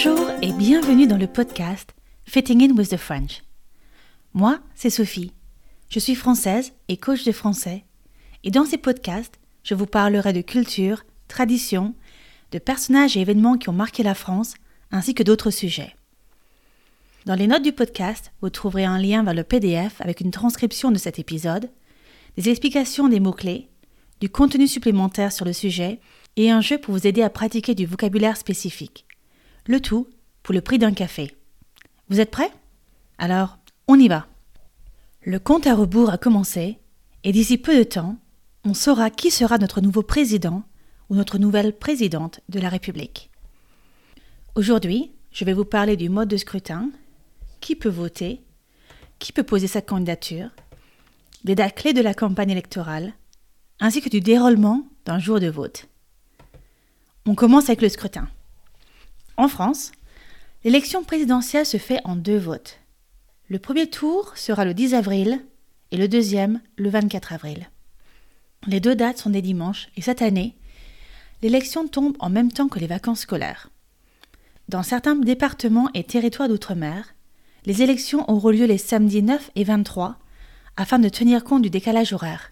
Bonjour et bienvenue dans le podcast Fitting In with the French. Moi, c'est Sophie. Je suis française et coach de français. Et dans ces podcasts, je vous parlerai de culture, tradition, de personnages et événements qui ont marqué la France, ainsi que d'autres sujets. Dans les notes du podcast, vous trouverez un lien vers le PDF avec une transcription de cet épisode, des explications des mots-clés, du contenu supplémentaire sur le sujet et un jeu pour vous aider à pratiquer du vocabulaire spécifique. Le tout pour le prix d'un café. Vous êtes prêts? Alors, on y va. Le compte à rebours a commencé et d'ici peu de temps, on saura qui sera notre nouveau président ou notre nouvelle présidente de la République. Aujourd'hui, je vais vous parler du mode de scrutin, qui peut voter, qui peut poser sa candidature, des dates clés de la campagne électorale, ainsi que du déroulement d'un jour de vote. On commence avec le scrutin. En France, l'élection présidentielle se fait en deux votes. Le premier tour sera le 10 avril et le deuxième le 24 avril. Les deux dates sont des dimanches et cette année, l'élection tombe en même temps que les vacances scolaires. Dans certains départements et territoires d'outre-mer, les élections auront lieu les samedis 9 et 23 afin de tenir compte du décalage horaire.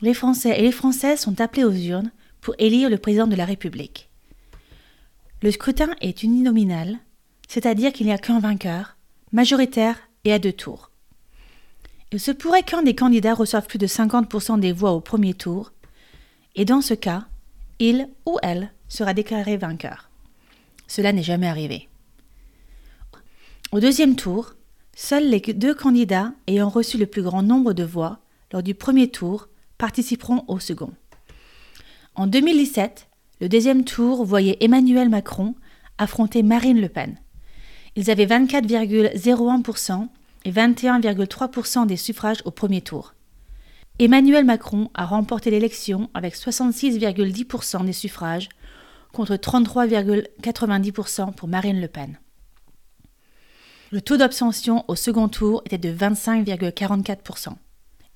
Les Français et les Françaises sont appelés aux urnes pour élire le président de la République. Le scrutin est uninominal, c'est-à-dire qu'il n'y a qu'un vainqueur, majoritaire et à deux tours. Il se pourrait qu'un des candidats reçoive plus de 50% des voix au premier tour, et dans ce cas, il ou elle sera déclaré vainqueur. Cela n'est jamais arrivé. Au deuxième tour, seuls les deux candidats ayant reçu le plus grand nombre de voix lors du premier tour participeront au second. En 2017, le deuxième tour voyait Emmanuel Macron affronter Marine Le Pen. Ils avaient 24,01% et 21,3% des suffrages au premier tour. Emmanuel Macron a remporté l'élection avec 66,10% des suffrages contre 33,90% pour Marine Le Pen. Le taux d'abstention au second tour était de 25,44%.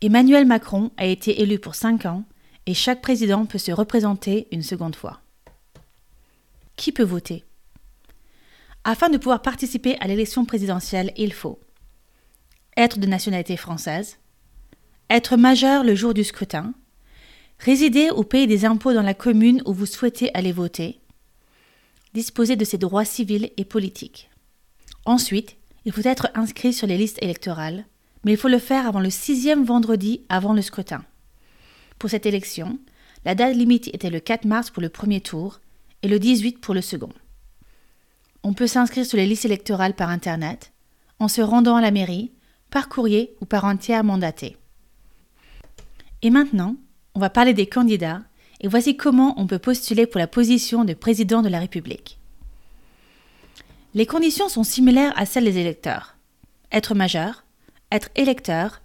Emmanuel Macron a été élu pour 5 ans et chaque président peut se représenter une seconde fois. Qui peut voter? Afin de pouvoir participer à l'élection présidentielle, il faut être de nationalité française, être majeur le jour du scrutin, résider ou payer des impôts dans la commune où vous souhaitez aller voter, disposer de ses droits civils et politiques. Ensuite, il faut être inscrit sur les listes électorales, mais il faut le faire avant le sixième vendredi avant le scrutin. Pour cette élection, la date limite était le 4 mars pour le premier tour et le 18 pour le second. On peut s'inscrire sur les listes électorales par Internet, en se rendant à la mairie, par courrier ou par un tiers mandaté. Et maintenant, on va parler des candidats et voici comment on peut postuler pour la position de président de la République. Les conditions sont similaires à celles des électeurs. Être majeur, être électeur,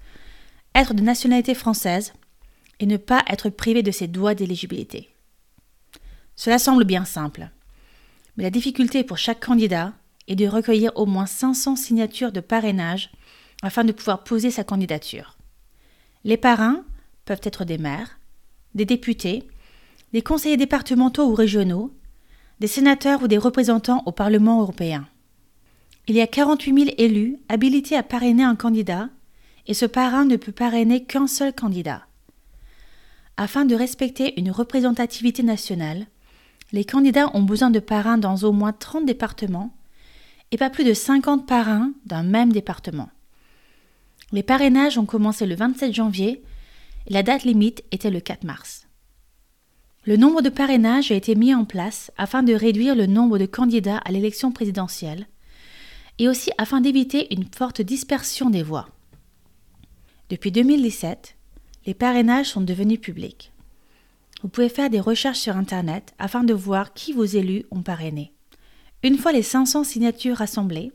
être de nationalité française et ne pas être privé de ses droits d'éligibilité. Cela semble bien simple. Mais la difficulté pour chaque candidat est de recueillir au moins 500 signatures de parrainage afin de pouvoir poser sa candidature. Les parrains peuvent être des maires, des députés, des conseillers départementaux ou régionaux, des sénateurs ou des représentants au Parlement européen. Il y a 48 000 élus habilités à parrainer un candidat, et ce parrain ne peut parrainer qu'un seul candidat. Afin de respecter une représentativité nationale, les candidats ont besoin de parrains dans au moins 30 départements et pas plus de 50 parrains d'un même département. Les parrainages ont commencé le 27 janvier et la date limite était le 4 mars. Le nombre de parrainages a été mis en place afin de réduire le nombre de candidats à l'élection présidentielle et aussi afin d'éviter une forte dispersion des voix. Depuis 2017, les parrainages sont devenus publics. Vous pouvez faire des recherches sur Internet afin de voir qui vos élus ont parrainé. Une fois les 500 signatures rassemblées,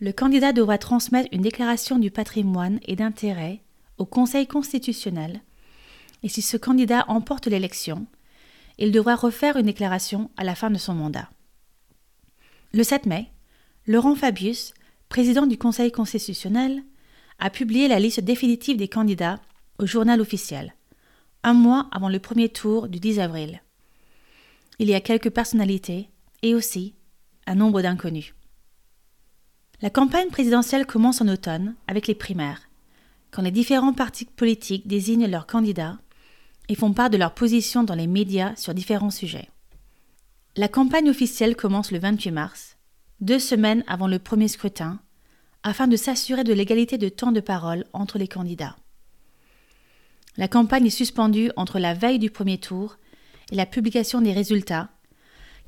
le candidat devra transmettre une déclaration du patrimoine et d'intérêt au Conseil constitutionnel, et si ce candidat emporte l'élection, il devra refaire une déclaration à la fin de son mandat. Le 7 mai, Laurent Fabius, président du Conseil constitutionnel, a publié la liste définitive des candidats au journal officiel, un mois avant le premier tour du 10 avril. Il y a quelques personnalités et aussi un nombre d'inconnus. La campagne présidentielle commence en automne avec les primaires, quand les différents partis politiques désignent leurs candidats et font part de leur position dans les médias sur différents sujets. La campagne officielle commence le 28 mars, deux semaines avant le premier scrutin, afin de s'assurer de l'égalité de temps de parole entre les candidats. La campagne est suspendue entre la veille du premier tour et la publication des résultats,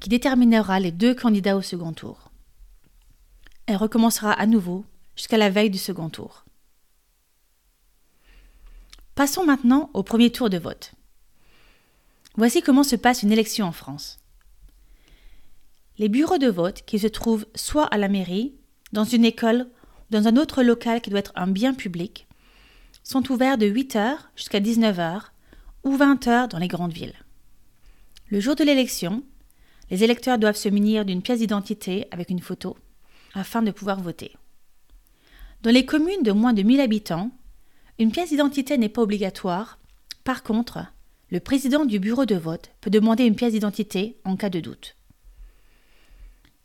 qui déterminera les deux candidats au second tour. Elle recommencera à nouveau jusqu'à la veille du second tour. Passons maintenant au premier tour de vote. Voici comment se passe une élection en France. Les bureaux de vote, qui se trouvent soit à la mairie, dans une école ou dans un autre local qui doit être un bien public, sont ouverts de 8h jusqu'à 19h ou 20h dans les grandes villes. Le jour de l'élection, les électeurs doivent se munir d'une pièce d'identité avec une photo afin de pouvoir voter. Dans les communes de moins de 1000 habitants, une pièce d'identité n'est pas obligatoire. Par contre, le président du bureau de vote peut demander une pièce d'identité en cas de doute.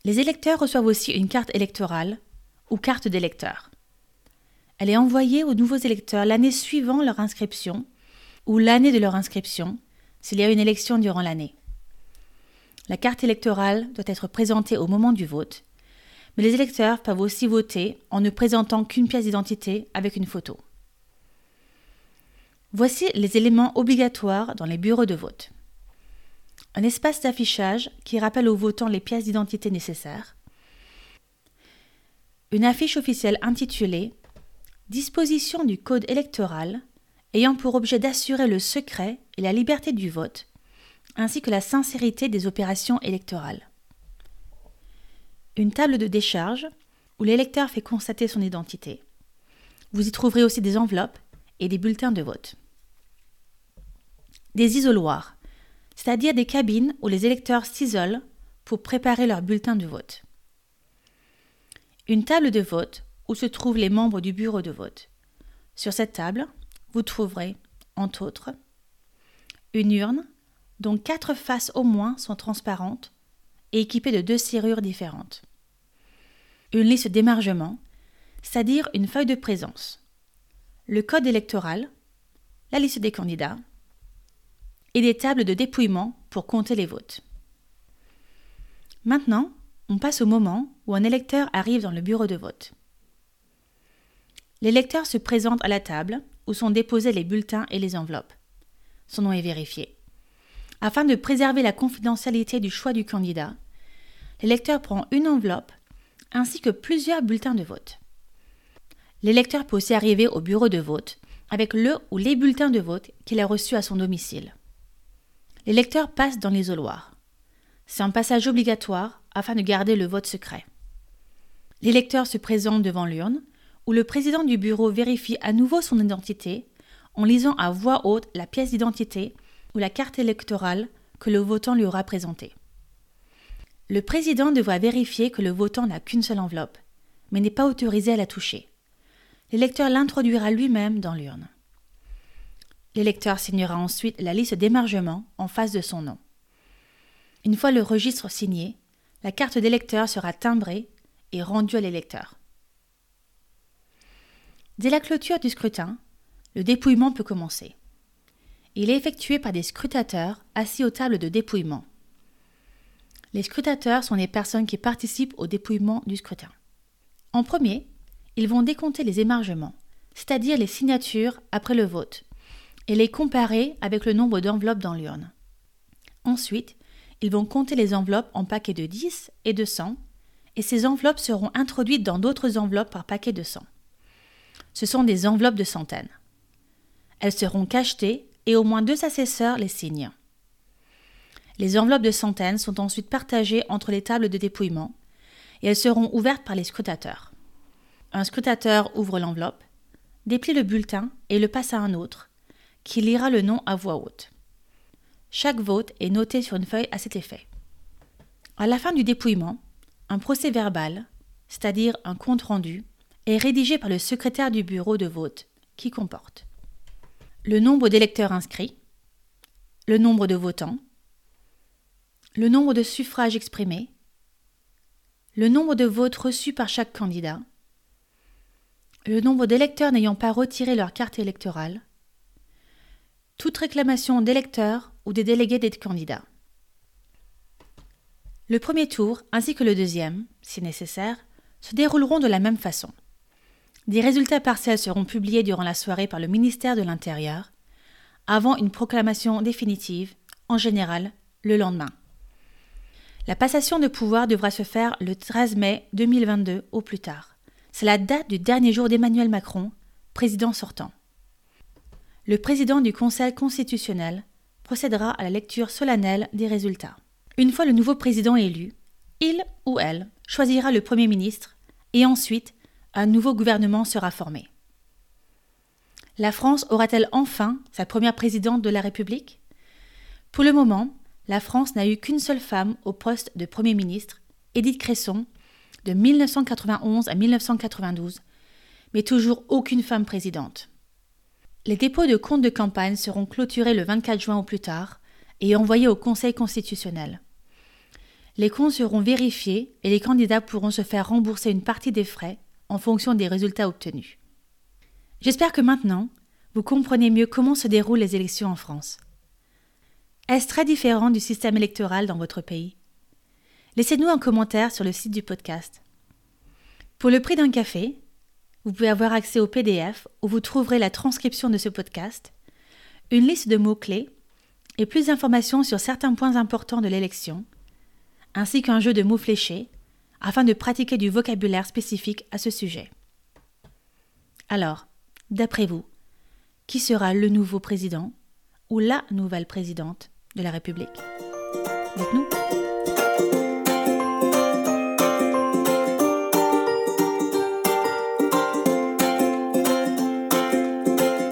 Les électeurs reçoivent aussi une carte électorale ou carte d'électeur. Elle est envoyée aux nouveaux électeurs l'année suivant leur inscription ou l'année de leur inscription s'il y a une élection durant l'année. La carte électorale doit être présentée au moment du vote, mais les électeurs peuvent aussi voter en ne présentant qu'une pièce d'identité avec une photo. Voici les éléments obligatoires dans les bureaux de vote. Un espace d'affichage qui rappelle aux votants les pièces d'identité nécessaires. Une affiche officielle intitulée Disposition du code électoral ayant pour objet d'assurer le secret et la liberté du vote, ainsi que la sincérité des opérations électorales. Une table de décharge où l'électeur fait constater son identité. Vous y trouverez aussi des enveloppes et des bulletins de vote des isoloirs, c'est-à-dire des cabines où les électeurs s'isolent pour préparer leur bulletin de vote. Une table de vote où se trouvent les membres du bureau de vote. Sur cette table, vous trouverez, entre autres, une urne dont quatre faces au moins sont transparentes et équipées de deux serrures différentes. Une liste d'émargement, c'est-à-dire une feuille de présence. Le code électoral, la liste des candidats, et des tables de dépouillement pour compter les votes. Maintenant, on passe au moment où un électeur arrive dans le bureau de vote. L'électeur se présente à la table où sont déposés les bulletins et les enveloppes. Son nom est vérifié. Afin de préserver la confidentialité du choix du candidat, l'électeur prend une enveloppe ainsi que plusieurs bulletins de vote. L'électeur peut aussi arriver au bureau de vote avec le ou les bulletins de vote qu'il a reçus à son domicile. Les lecteurs passent dans l'isoloir. C'est un passage obligatoire afin de garder le vote secret. Les lecteurs se présentent devant l'urne, où le président du bureau vérifie à nouveau son identité en lisant à voix haute la pièce d'identité ou la carte électorale que le votant lui aura présentée. Le président devra vérifier que le votant n'a qu'une seule enveloppe, mais n'est pas autorisé à la toucher. L'électeur l'introduira lui-même dans l'urne. L'électeur signera ensuite la liste d'émargement en face de son nom. Une fois le registre signé, la carte d'électeur sera timbrée et rendue à l'électeur. Dès la clôture du scrutin, le dépouillement peut commencer. Il est effectué par des scrutateurs assis aux tables de dépouillement. Les scrutateurs sont les personnes qui participent au dépouillement du scrutin. En premier, ils vont décompter les émargements, c'est-à-dire les signatures après le vote, et les comparer avec le nombre d'enveloppes dans l'urne. Ensuite, ils vont compter les enveloppes en paquets de 10 et de 100, et ces enveloppes seront introduites dans d'autres enveloppes par paquet de 100. Ce sont des enveloppes de centaines. Elles seront cachetées et au moins deux assesseurs les signent. Les enveloppes de centaines sont ensuite partagées entre les tables de dépouillement et elles seront ouvertes par les scrutateurs. Un scrutateur ouvre l'enveloppe, déplie le bulletin et le passe à un autre, qui lira le nom à voix haute. Chaque vote est noté sur une feuille à cet effet. À la fin du dépouillement, un procès verbal, c'est-à-dire un compte rendu, est rédigé par le secrétaire du bureau de vote qui comporte le nombre d'électeurs inscrits, le nombre de votants, le nombre de suffrages exprimés, le nombre de votes reçus par chaque candidat, le nombre d'électeurs n'ayant pas retiré leur carte électorale, toute réclamation d'électeurs ou des délégués d'être candidats. Le premier tour ainsi que le deuxième, si nécessaire, se dérouleront de la même façon. Des résultats partiels seront publiés durant la soirée par le ministère de l'Intérieur, avant une proclamation définitive, en général le lendemain. La passation de pouvoir devra se faire le 13 mai 2022 au plus tard. C'est la date du dernier jour d'Emmanuel Macron, président sortant. Le président du Conseil constitutionnel procédera à la lecture solennelle des résultats. Une fois le nouveau président élu, il ou elle choisira le Premier ministre et ensuite un nouveau gouvernement sera formé. La France aura-t-elle enfin sa première présidente de la République? Pour le moment, la France n'a eu qu'une seule femme au poste de Premier ministre, Édith Cresson, de 1991 à 1992, mais toujours aucune femme présidente. Les dépôts de comptes de campagne seront clôturés le 24 juin au plus tard et envoyés au Conseil constitutionnel. Les comptes seront vérifiés et les candidats pourront se faire rembourser une partie des frais en fonction des résultats obtenus. J'espère que maintenant, vous comprenez mieux comment se déroulent les élections en France. Est-ce très différent du système électoral dans votre pays? Laissez-nous un commentaire sur le site du podcast. Pour le prix d'un café, vous pouvez avoir accès au PDF où vous trouverez la transcription de ce podcast, une liste de mots-clés et plus d'informations sur certains points importants de l'élection, ainsi qu'un jeu de mots fléchés afin de pratiquer du vocabulaire spécifique à ce sujet. Alors, d'après vous, qui sera le nouveau président ou la nouvelle présidente de la République? Dites-nous.